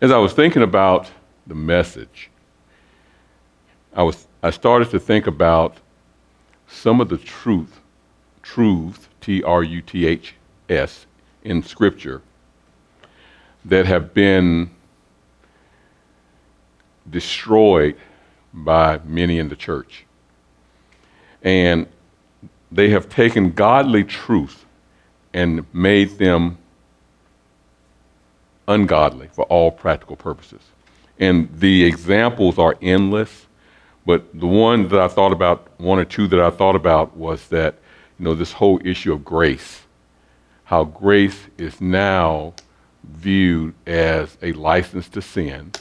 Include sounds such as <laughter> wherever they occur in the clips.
As I was thinking about the message, I, was, I started to think about some of the truth, truths, T R U T H S, in Scripture that have been destroyed by many in the church. And they have taken godly truth and made them ungodly for all practical purposes. And the examples are endless, but the one that I thought about, one or two that I thought about, was that, you know, this whole issue of grace, how grace is now viewed as a license to sin,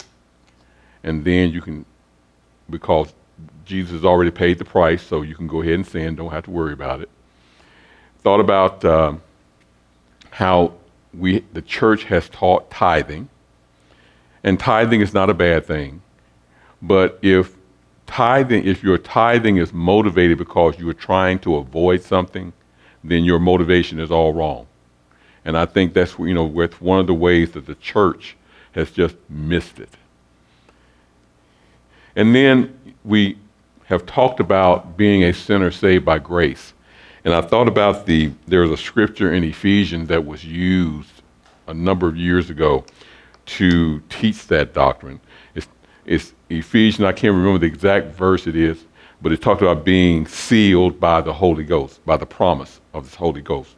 and then you can, because Jesus has already paid the price, so you can go ahead and sin, don't have to worry about it. Thought about um, how we, the church has taught tithing, and tithing is not a bad thing. But if tithing, if your tithing is motivated because you are trying to avoid something, then your motivation is all wrong. And I think that's you know one of the ways that the church has just missed it. And then we have talked about being a sinner saved by grace. And I thought about the, there's a scripture in Ephesians that was used a number of years ago to teach that doctrine. It's, it's Ephesians, I can't remember the exact verse it is, but it talked about being sealed by the Holy Ghost, by the promise of this Holy Ghost.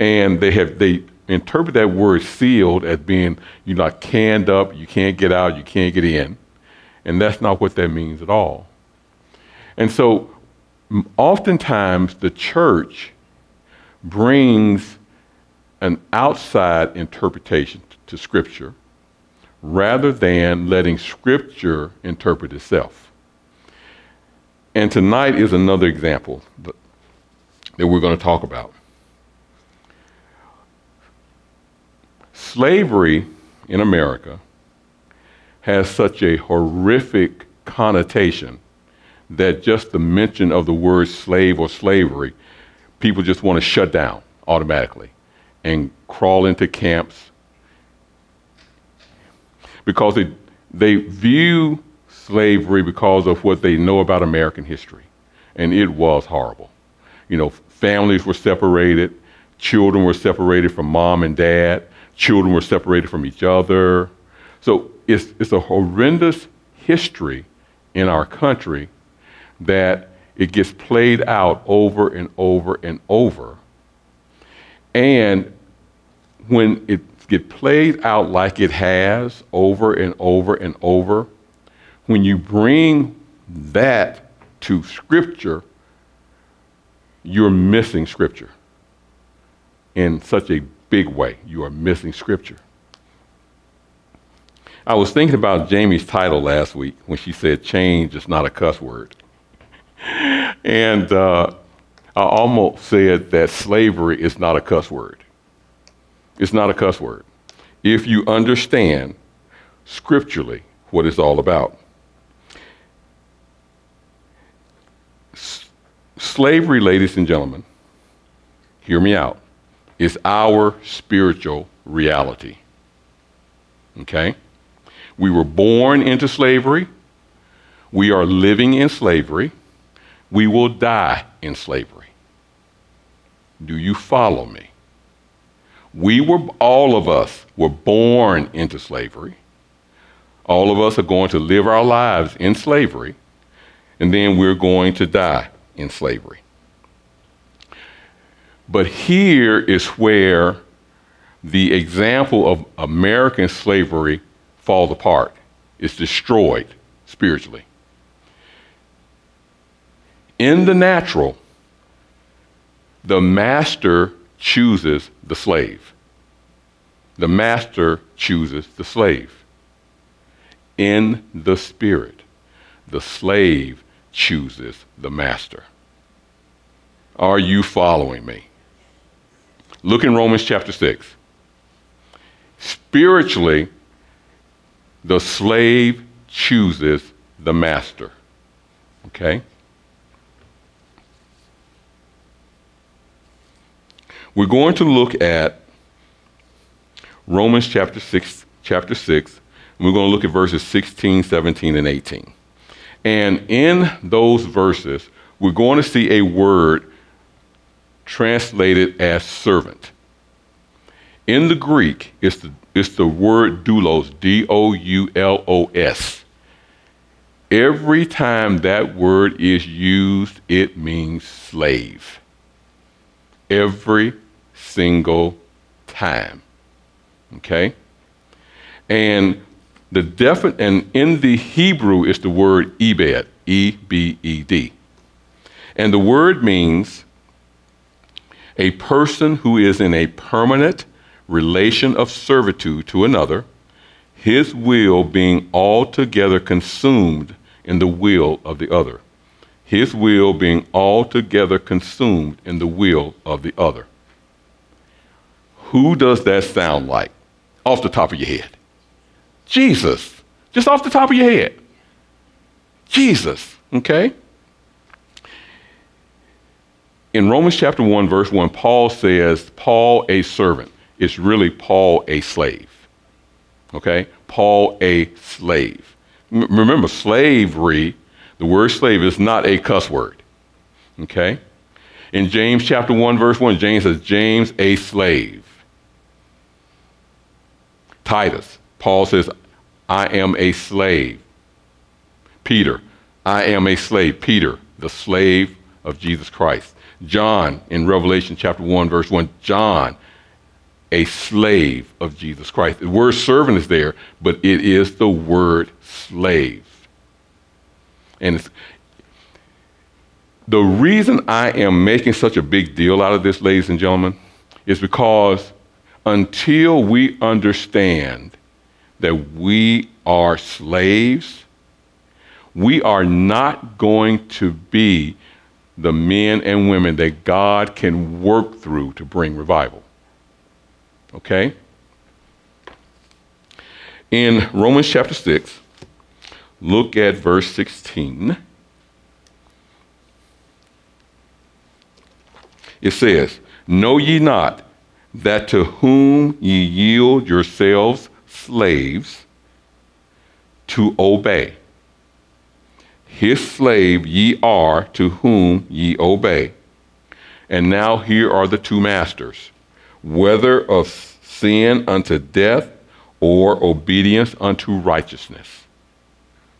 And they have, they interpret that word sealed as being you're not canned up, you can't get out, you can't get in. And that's not what that means at all. And so oftentimes the church brings an outside interpretation to Scripture rather than letting Scripture interpret itself. And tonight is another example that, we're going to talk about. Slavery in America has such a horrific connotation that just the mention of the word slave or slavery, people just want to shut down automatically and crawl into camps because they, they view slavery because of what they know about American history. And it was horrible. You know, families were separated, children were separated from mom and dad, children were separated from each other. So it's, it's a horrendous history in our country that it gets played out over and over and over. And when it gets played out like it has over and over and over, when you bring that to Scripture, you're missing Scripture in such a big way. You are missing Scripture. I was thinking about Jamie's title last week when she said change is not a cuss word and uh, I almost said that slavery is not a cuss word. It's not a cuss word. If you understand scripturally what it's all about. S- slavery, ladies and gentlemen, hear me out, is our spiritual reality. Okay? We were born into slavery. We are living in slavery we will die in slavery. Do you follow me? We were, all of us were born into slavery. All of us are going to live our lives in slavery, and then we're going to die in slavery. But here is where the example of American slavery falls apart. It's destroyed spiritually. In the natural, the master chooses the slave. The master chooses the slave. In the spirit, the slave chooses the master. Are you following me? Look in Romans chapter 6. Spiritually, the slave chooses the master. Okay? We're going to look at Romans chapter 6, chapter 6, We're going to look at verses 16, 17, and 18. And in those verses, we're going to see a word translated as servant. In the Greek, it's the, it's the word doulos, D O U L O S. Every time that word is used, it means slave. Every single time. Okay? And the definite and in the Hebrew is the word ebed, E B E D. And the word means a person who is in a permanent relation of servitude to another, his will being altogether consumed in the will of the other. His will being altogether consumed in the will of the other. Who does that sound like? Off the top of your head. Jesus. Just off the top of your head. Jesus. Okay? In Romans chapter 1, verse 1, Paul says, Paul a servant. It's really Paul a slave. Okay? Paul a slave. M- remember, slavery, the word slave is not a cuss word. Okay? In James chapter 1, verse 1, James says, James a slave. Titus, Paul says, I am a slave. Peter, I am a slave. Peter, the slave of Jesus Christ. John, in Revelation chapter 1, verse 1, John, a slave of Jesus Christ. The word servant is there, but it is the word slave. And the reason I am making such a big deal out of this, ladies and gentlemen, is because until we understand that we are slaves, we are not going to be the men and women that God can work through to bring revival. Okay? In Romans chapter 6, look at verse 16. It says, Know ye not that to whom ye yield yourselves slaves to obey. His slave ye are to whom ye obey. And now here are the two masters, whether of sin unto death or obedience unto righteousness.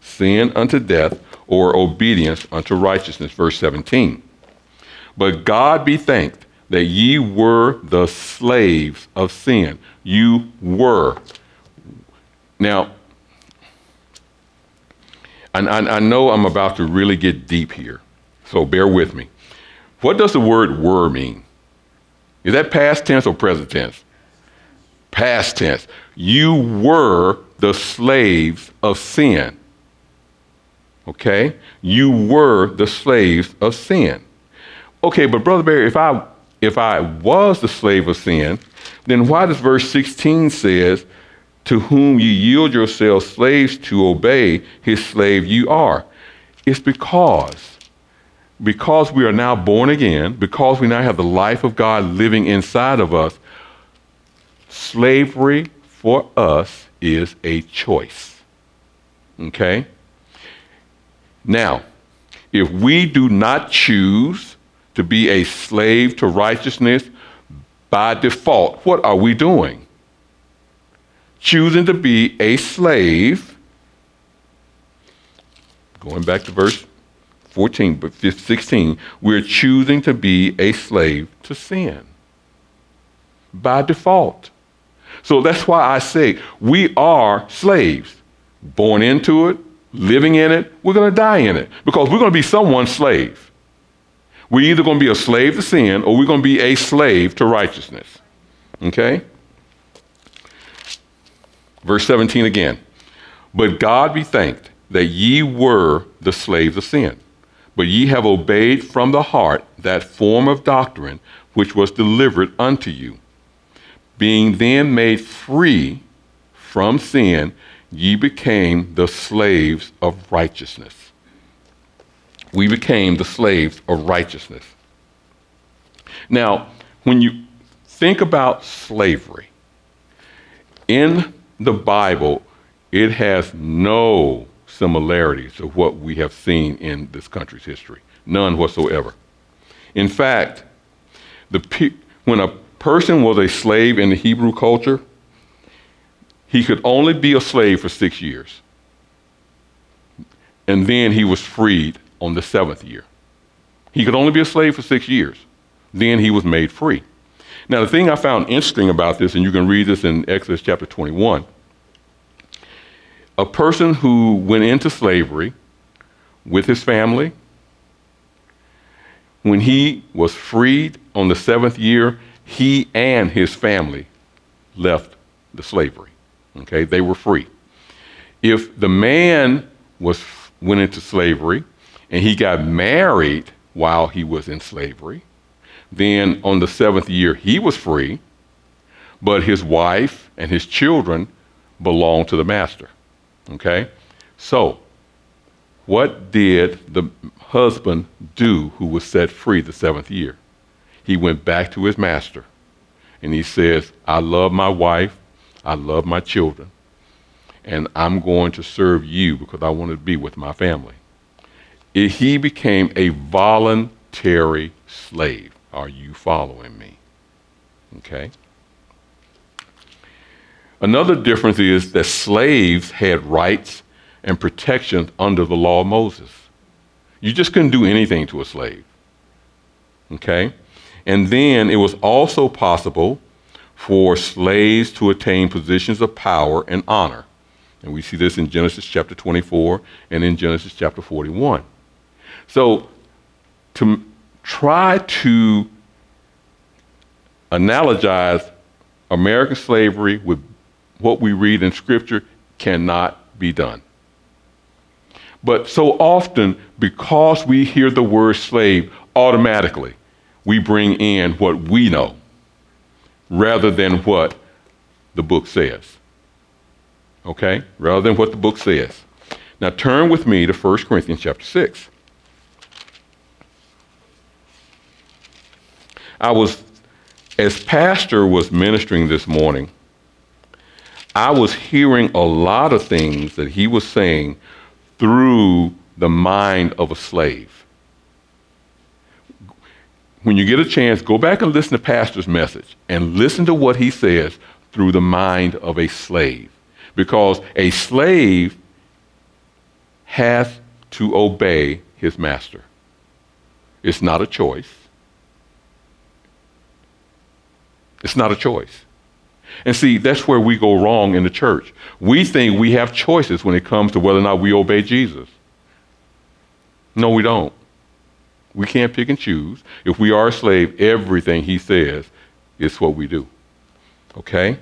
Sin unto death or obedience unto righteousness. Verse 17. But God be thanked that ye were the slaves of sin. You were. Now, I, I, know I'm about to really get deep here, so bear with me. What does the word were mean? Is that past tense or present tense? Past tense. You were the slaves of sin. Okay? You were the slaves of sin. Okay, but Brother Barry, if I if I was the slave of sin, then why does verse 16 says, to whom you yield yourselves slaves to obey, his slave you are? It's because, because we are now born again, because we now have the life of God living inside of us, slavery for us is a choice. Okay? Now, if we do not choose to be a slave to righteousness by default, what are we doing? Choosing to be a slave. Going back to verse 14, but 16, we're choosing to be a slave to sin by default. So that's why I say we are slaves, born into it, living in it, we're going to die in it because we're going to be someone's slave. We're either going to be a slave to sin or we're going to be a slave to righteousness. Okay? Verse 17 again. But God be thanked that ye were the slaves of sin, but ye have obeyed from the heart that form of doctrine which was delivered unto you. Being then made free from sin, ye became the slaves of righteousness we became the slaves of righteousness. Now, when you think about slavery, in the Bible, it has no similarities to what we have seen in this country's history. None whatsoever. In fact, the pe- when a person was a slave in the Hebrew culture, he could only be a slave for six years. And then he was freed on the seventh year. He could only be a slave for six years. Then he was made free. Now, the thing I found interesting about this, and you can read this in Exodus chapter 21, a person who went into slavery with his family, when he was freed on the seventh year, he and his family left the slavery. Okay, they were free. If the man was went into slavery and he got married while he was in slavery, then on the seventh year he was free, but his wife and his children belonged to the master. Okay? So, what did the husband do who was set free the seventh year? He went back to his master and he says, I love my wife, I love my children, and I'm going to serve you because I want to be with my family. He became a voluntary slave. Are you following me? Okay. Another difference is that slaves had rights and protections under the law of Moses. You just couldn't do anything to a slave. Okay? And then it was also possible for slaves to attain positions of power and honor. And we see this in Genesis chapter 24 and in Genesis chapter 41. So to try to analogize American slavery with what we read in Scripture cannot be done. But so often, because we hear the word slave, automatically we bring in what we know rather than what the book says. Okay? Rather than what the book says. Now turn with me to 1 Corinthians chapter 6. I was, as pastor was ministering this morning, I was hearing a lot of things that he was saying through the mind of a slave. When you get a chance, go back and listen to Pastor's message and listen to what he says through the mind of a slave. Because a slave has to obey his master. It's not a choice. It's not a choice. And see, that's where we go wrong in the church. We think we have choices when it comes to whether or not we obey Jesus. No, we don't. We can't pick and choose. If we are a slave, everything he says is what we do. Okay?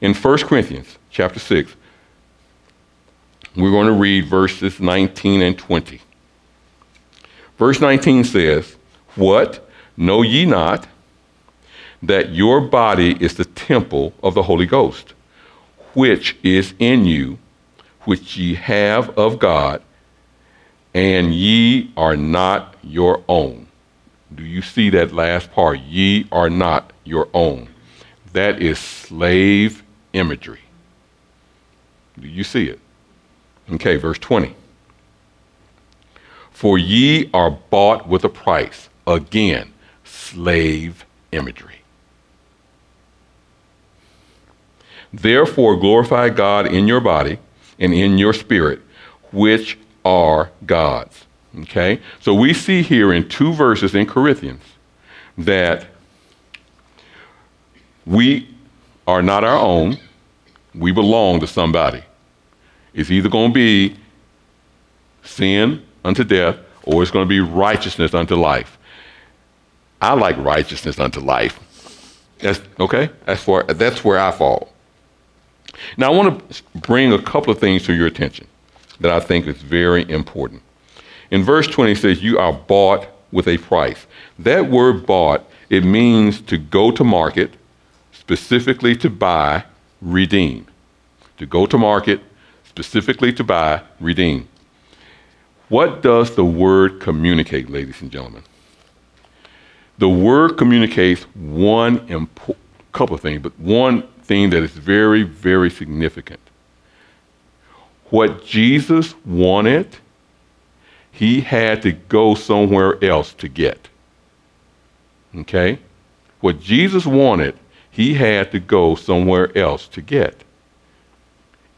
In 1 Corinthians chapter 6, we're going to read verses 19 and 20. Verse 19 says, What? Know ye not that your body is the temple of the Holy Ghost, which is in you, which ye have of God, and ye are not your own. Do you see that last part? Ye are not your own. That is slave imagery. Do you see it? Okay, verse 20. For ye are bought with a price. Again, slave imagery. Therefore, glorify God in your body and in your spirit, which are God's. Okay? So we see here in two verses in Corinthians that we are not our own, we belong to somebody. It's either going to be sin unto death or it's going to be righteousness unto life. I like righteousness unto life. That's okay? That's where that's where I fall. Now, I want to bring a couple of things to your attention that I think is very important. In verse 20, it says, You are bought with a price. That word bought, it means to go to market, specifically to buy, redeem. To go to market, specifically to buy, redeem. What does the word communicate, ladies and gentlemen? The word communicates one impo- couple of things, but one thing that is very, very significant. What Jesus wanted, he had to go somewhere else to get. Okay? What Jesus wanted, he had to go somewhere else to get.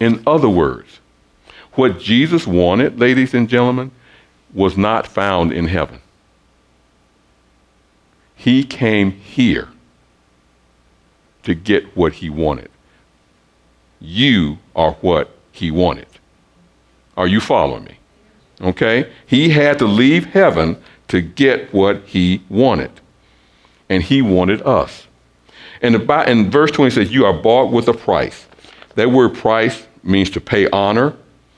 In other words, what Jesus wanted, ladies and gentlemen, was not found in heaven. He came here to get what he wanted. You are what he wanted. Are you following me? Okay? He had to leave heaven to get what he wanted. And he wanted us. And about, in verse 20 says, You are bought with a price. That word price means to pay honor,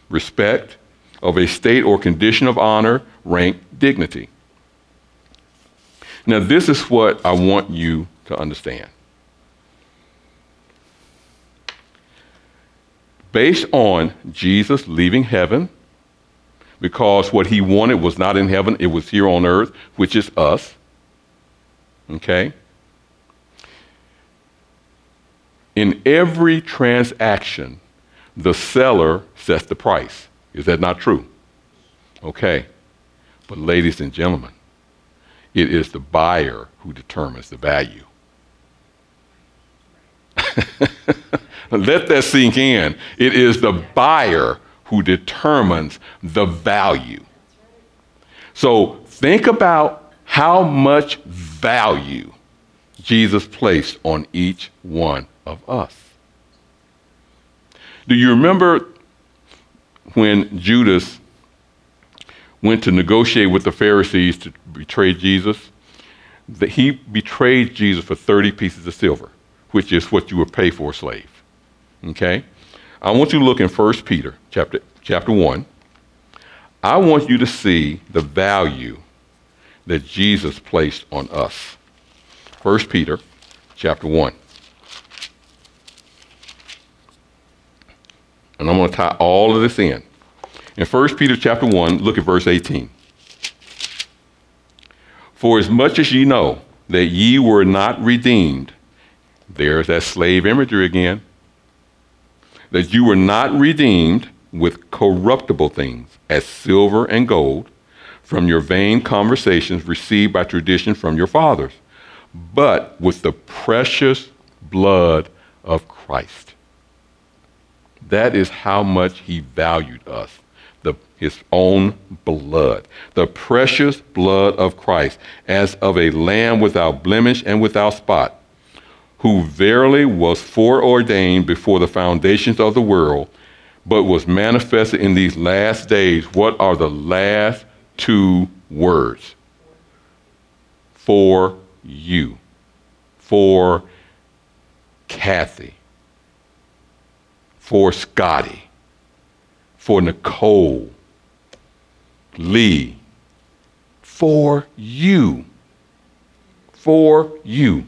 respect, of a state or condition of honor, rank, dignity. Now, this is what I want you to understand. Based on Jesus leaving heaven, because what he wanted was not in heaven, it was here on earth, which is us. Okay? In every transaction, the seller sets the price. Is that not true? Okay. But, ladies and gentlemen, it is the buyer who determines the value. <laughs> Let that sink in. It is the buyer who determines the value. So think about how much value Jesus placed on each one of us. Do you remember when Judas went to negotiate with the Pharisees to betray Jesus? That he betrayed Jesus for 30 pieces of silver, which is what you would pay for a slave. Okay? I want you to look in 1 Peter chapter, chapter 1. I want you to see the value that Jesus placed on us. 1 Peter chapter 1. And I'm going to tie all of this in. In 1 Peter chapter 1, look at verse 18. For as much as ye know that ye were not redeemed, there's that slave imagery again, that you were not redeemed with corruptible things, as silver and gold, from your vain conversations received by tradition from your fathers, but with the precious blood of Christ. That is how much he valued us. The, his own blood, the precious blood of Christ, as of a lamb without blemish and without spot who verily was foreordained before the foundations of the world, but was manifested in these last days. What are the last two words? For you. For Kathy. For Scotty. For Nicole. Lee. For you. For you.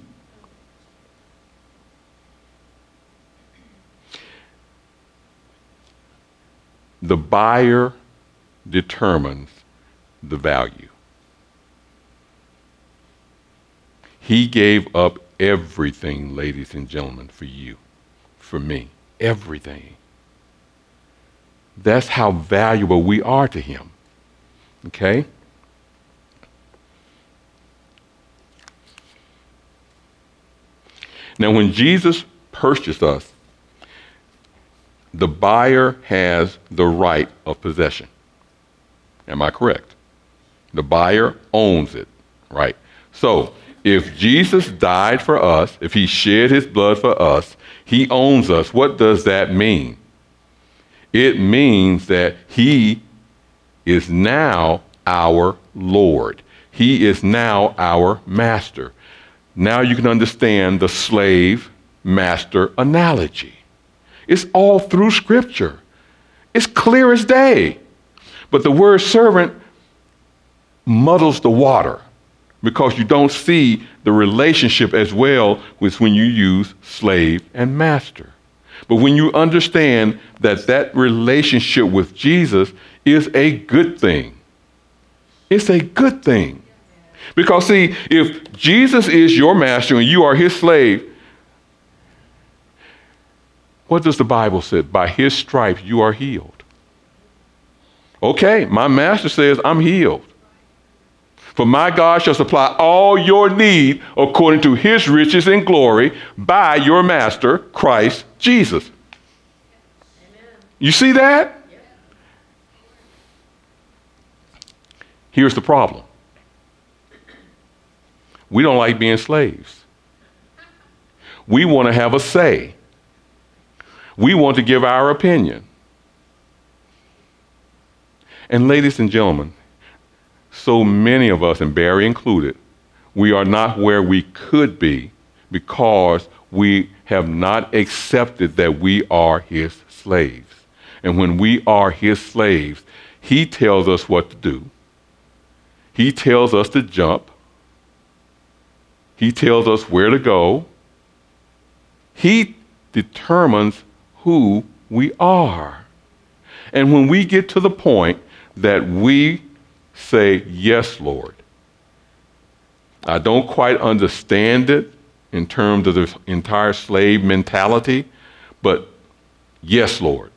The buyer determines the value. He gave up everything, ladies and gentlemen, for you, for me. Everything. That's how valuable we are to Him. Okay? Now, when Jesus purchased us, the buyer has the right of possession. Am I correct? The buyer owns it, right? So, if Jesus died for us, if he shed his blood for us, he owns us. What does that mean? It means that he is now our Lord. He is now our master. Now you can understand the slave master analogy. It's all through Scripture. It's clear as day. But the word servant muddles the water because you don't see the relationship as well with when you use slave and master. But when you understand that that relationship with Jesus is a good thing, it's a good thing. Because, see, if Jesus is your master and you are his slave, what does the Bible say? By his stripes you are healed. Okay, my master says, I'm healed. For my God shall supply all your need according to his riches and glory by your master, Christ Jesus. Amen. You see that? Here's the problem we don't like being slaves. We want to have a say. We want to give our opinion. And, ladies and gentlemen, so many of us, and Barry included, we are not where we could be because we have not accepted that we are his slaves. And when we are his slaves, he tells us what to do. He tells us to jump. He tells us where to go. He determines who we are. And when we get to the point that we say, Yes, Lord, I don't quite understand it in terms of the entire slave mentality, but yes, Lord,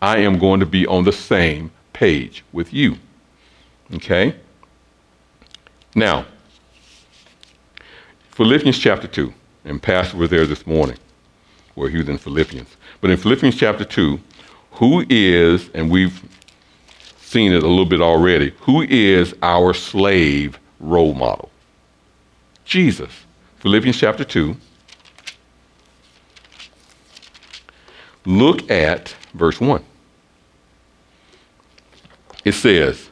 I am going to be on the same page with you. Okay? Now, Philippians chapter 2, and Pastor was there this morning, where he was in Philippians. But in Philippians chapter 2, who is, and we've seen it a little bit already, who is our slave role model? Jesus. Philippians chapter 2. Look at verse 1. It says,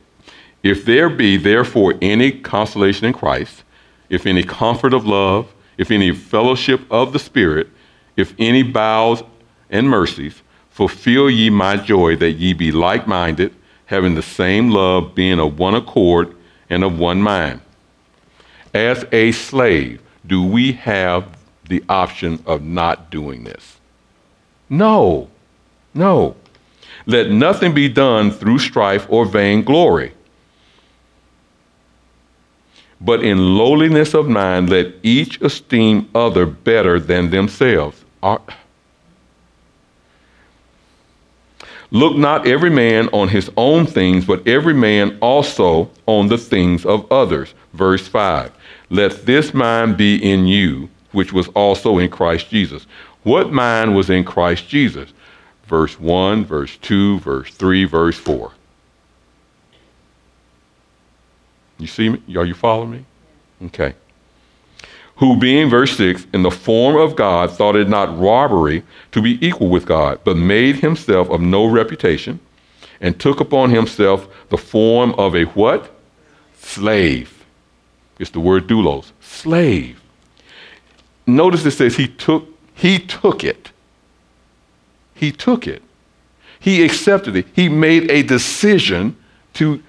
if there be therefore any consolation in Christ, if any comfort of love, if any fellowship of the Spirit, if any bowels and mercies, fulfill ye my joy that ye be like minded, having the same love, being of one accord and of one mind. As a slave, do we have the option of not doing this? No, no. Let nothing be done through strife or vainglory but in lowliness of mind, let each esteem other better than themselves. Look not every man on his own things, but every man also on the things of others. Verse 5 Let this mind be in you, which was also in Christ Jesus. What mind was in Christ Jesus? Verse 1, verse 2, verse 3, verse 4. You see me? Are you following me? Okay. Who, being, verse 6, in the form of God, thought it not robbery to be equal with God, but made himself of no reputation, and took upon himself the form of a what? Slave. It's the word doulos. Slave. Notice it says he took, he took it. He took it. He accepted it. He made a decision to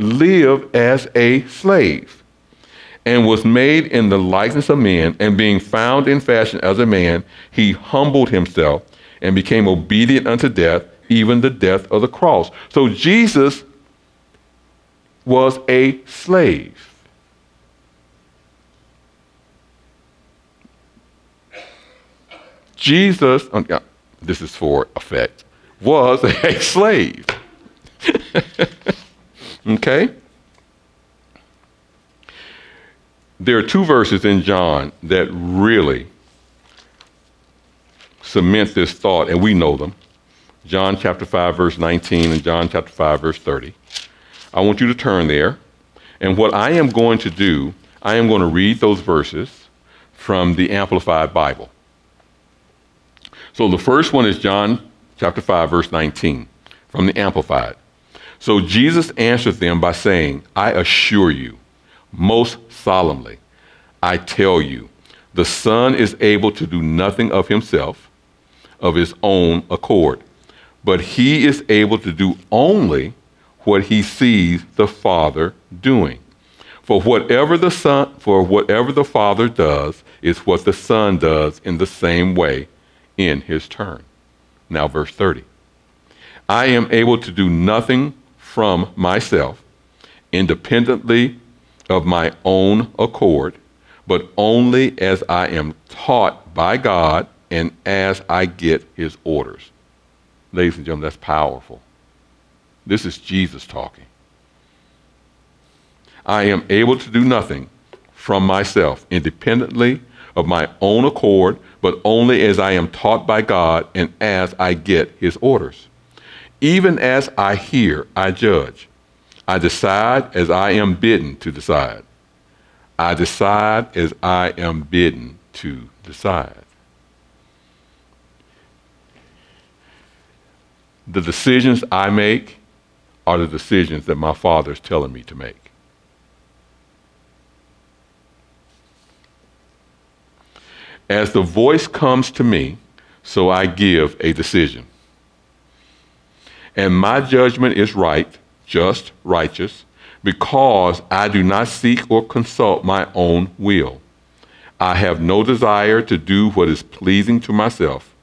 live as a slave, and was made in the likeness of men, and being found in fashion as a man, he humbled himself and became obedient unto death, even the death of the cross. So Jesus was a slave. Jesus, oh, this is for effect, was <laughs> a slave. <laughs> Okay? There are two verses in John that really cement this thought, and we know them. John chapter 5, verse 19, and John chapter 5, verse 30. I want you to turn there. And what I am going to do, I am going to read those verses from the Amplified Bible. So the first one is John chapter 5, verse 19 from the Amplified. So Jesus answered them by saying, I assure you, most solemnly, I tell you, the Son is able to do nothing of himself, of his own accord, but he is able to do only what he sees the Father doing. For whatever the Son, for whatever the Father does is what the Son does in the same way in his turn. Now, verse 30. I am able to do nothing from myself, independently of my own accord, but only as I am taught by God and as I get his orders. Ladies and gentlemen, that's powerful. This is Jesus talking. I am able to do nothing from myself, independently of my own accord, but only as I am taught by God and as I get his orders. Even as I hear, I judge. I decide as I am bidden to decide. I decide as I am bidden to decide. The decisions I make are the decisions that my Father is telling me to make. As the voice comes to me, so I give a decision. And my judgment is right, just, righteous, because I do not seek or consult my own will. I have no desire to do what is pleasing to myself,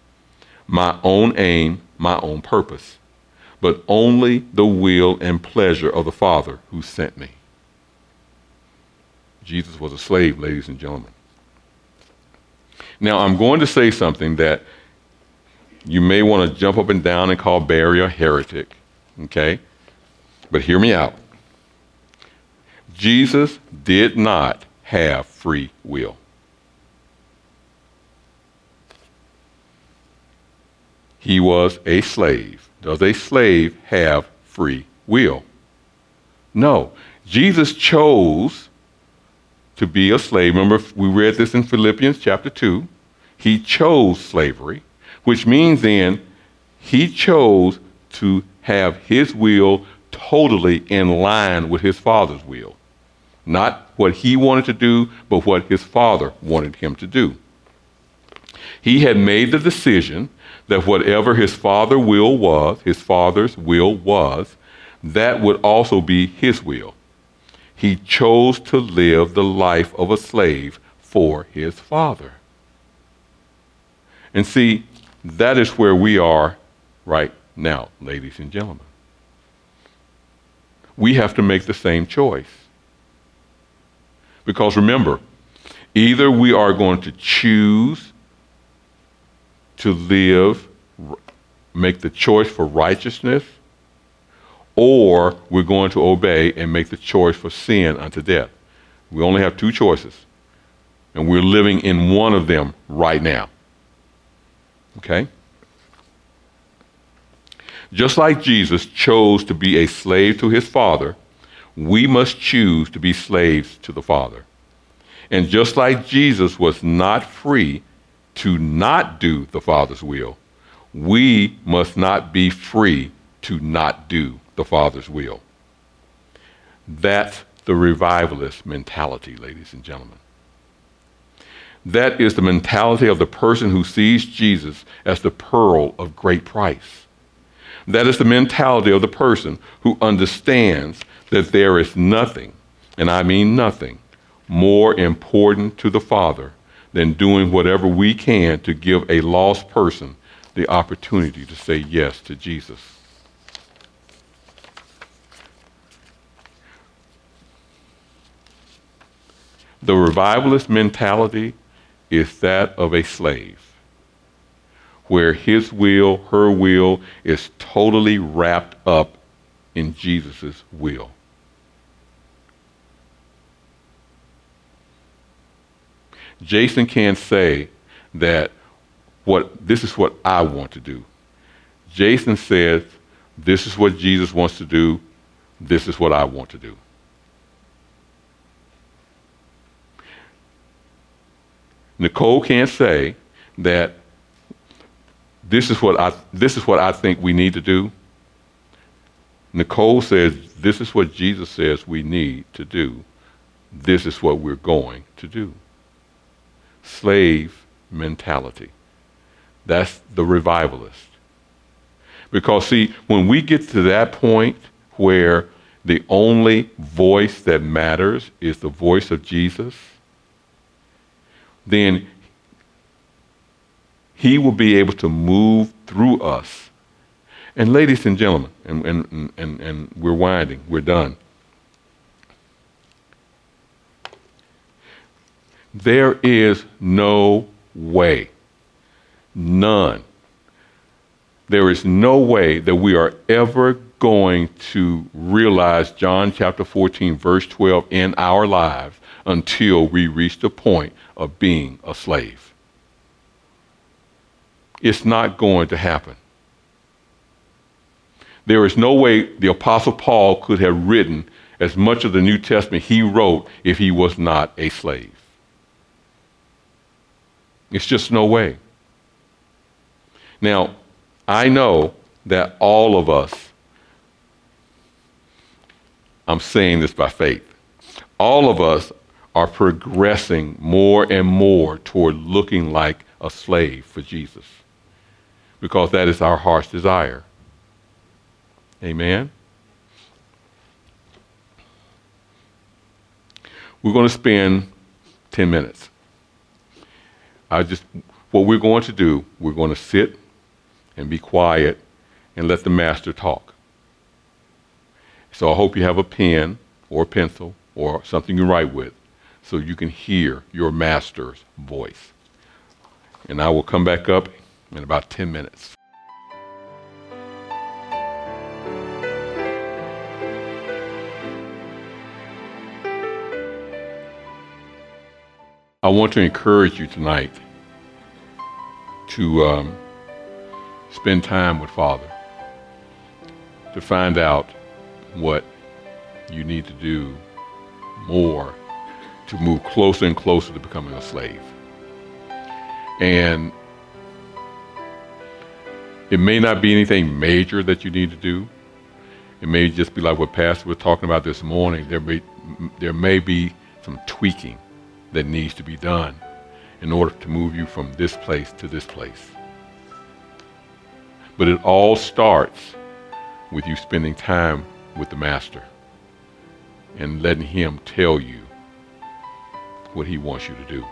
my own aim, my own purpose, but only the will and pleasure of the Father who sent me. Jesus was a slave, ladies and gentlemen. Now, I'm going to say something that you may want to jump up and down and call Barry a heretic, okay? But hear me out. Jesus did not have free will. He was a slave. Does a slave have free will? No. Jesus chose to be a slave. Remember, we read this in Philippians chapter 2. He chose slavery, which means then he chose to have his will totally in line with his father's will. Not what he wanted to do, but what his father wanted him to do. He had made the decision that whatever his father's will was, his father's will was, that would also be his will. He chose to live the life of a slave for his father. And see, that is where we are right now, ladies and gentlemen. We have to make the same choice. Because remember, either we are going to choose to live, make the choice for righteousness, or we're going to obey and make the choice for sin unto death. We only have two choices, and we're living in one of them right now. Okay? Just like Jesus chose to be a slave to his Father, we must choose to be slaves to the Father. And just like Jesus was not free to not do the Father's will, we must not be free to not do the Father's will. That's the revivalist mentality, ladies and gentlemen. That is the mentality of the person who sees Jesus as the pearl of great price. That is the mentality of the person who understands that there is nothing, and I mean nothing, more important to the Father than doing whatever we can to give a lost person the opportunity to say yes to Jesus. The revivalist mentality is that of a slave, where his will, her will, is totally wrapped up in Jesus' will. Jason can't say that what this is what I want to do. Jason says, this is what Jesus wants to do, this is what I want to do. Nicole can't say that this is what I this is what I think we need to do. Nicole says this is what Jesus says we need to do. This is what we're going to do. Slave mentality. That's the revivalist. Because see, when we get to that point where the only voice that matters is the voice of Jesus, then he will be able to move through us. And ladies and gentlemen, and, and, and, and we're winding, we're done. There is no way, none. There is no way that we are ever going to realize John chapter 14, verse 12 in our lives until we reach the point of being a slave. It's not going to happen. There is no way the Apostle Paul could have written as much of the New Testament he wrote if he was not a slave. It's just no way. Now, I know that all of us, I'm saying this by faith, all of us are progressing more and more toward looking like a slave for Jesus because that is our heart's desire. Amen. We're going to spend 10 minutes. I just what we're going to do, we're going to sit and be quiet and let the master talk. So I hope you have a pen or a pencil or something you write with so you can hear your master's voice. And I will come back up in about 10 minutes. I want to encourage you tonight to um, spend time with Father, to find out what you need to do more to move closer and closer to becoming a slave. And it may not be anything major that you need to do. It may just be like what Pastor was talking about this morning. There may, there may be some tweaking that needs to be done in order to move you from this place to this place. But it all starts with you spending time with the Master and letting Him tell you what He wants you to do.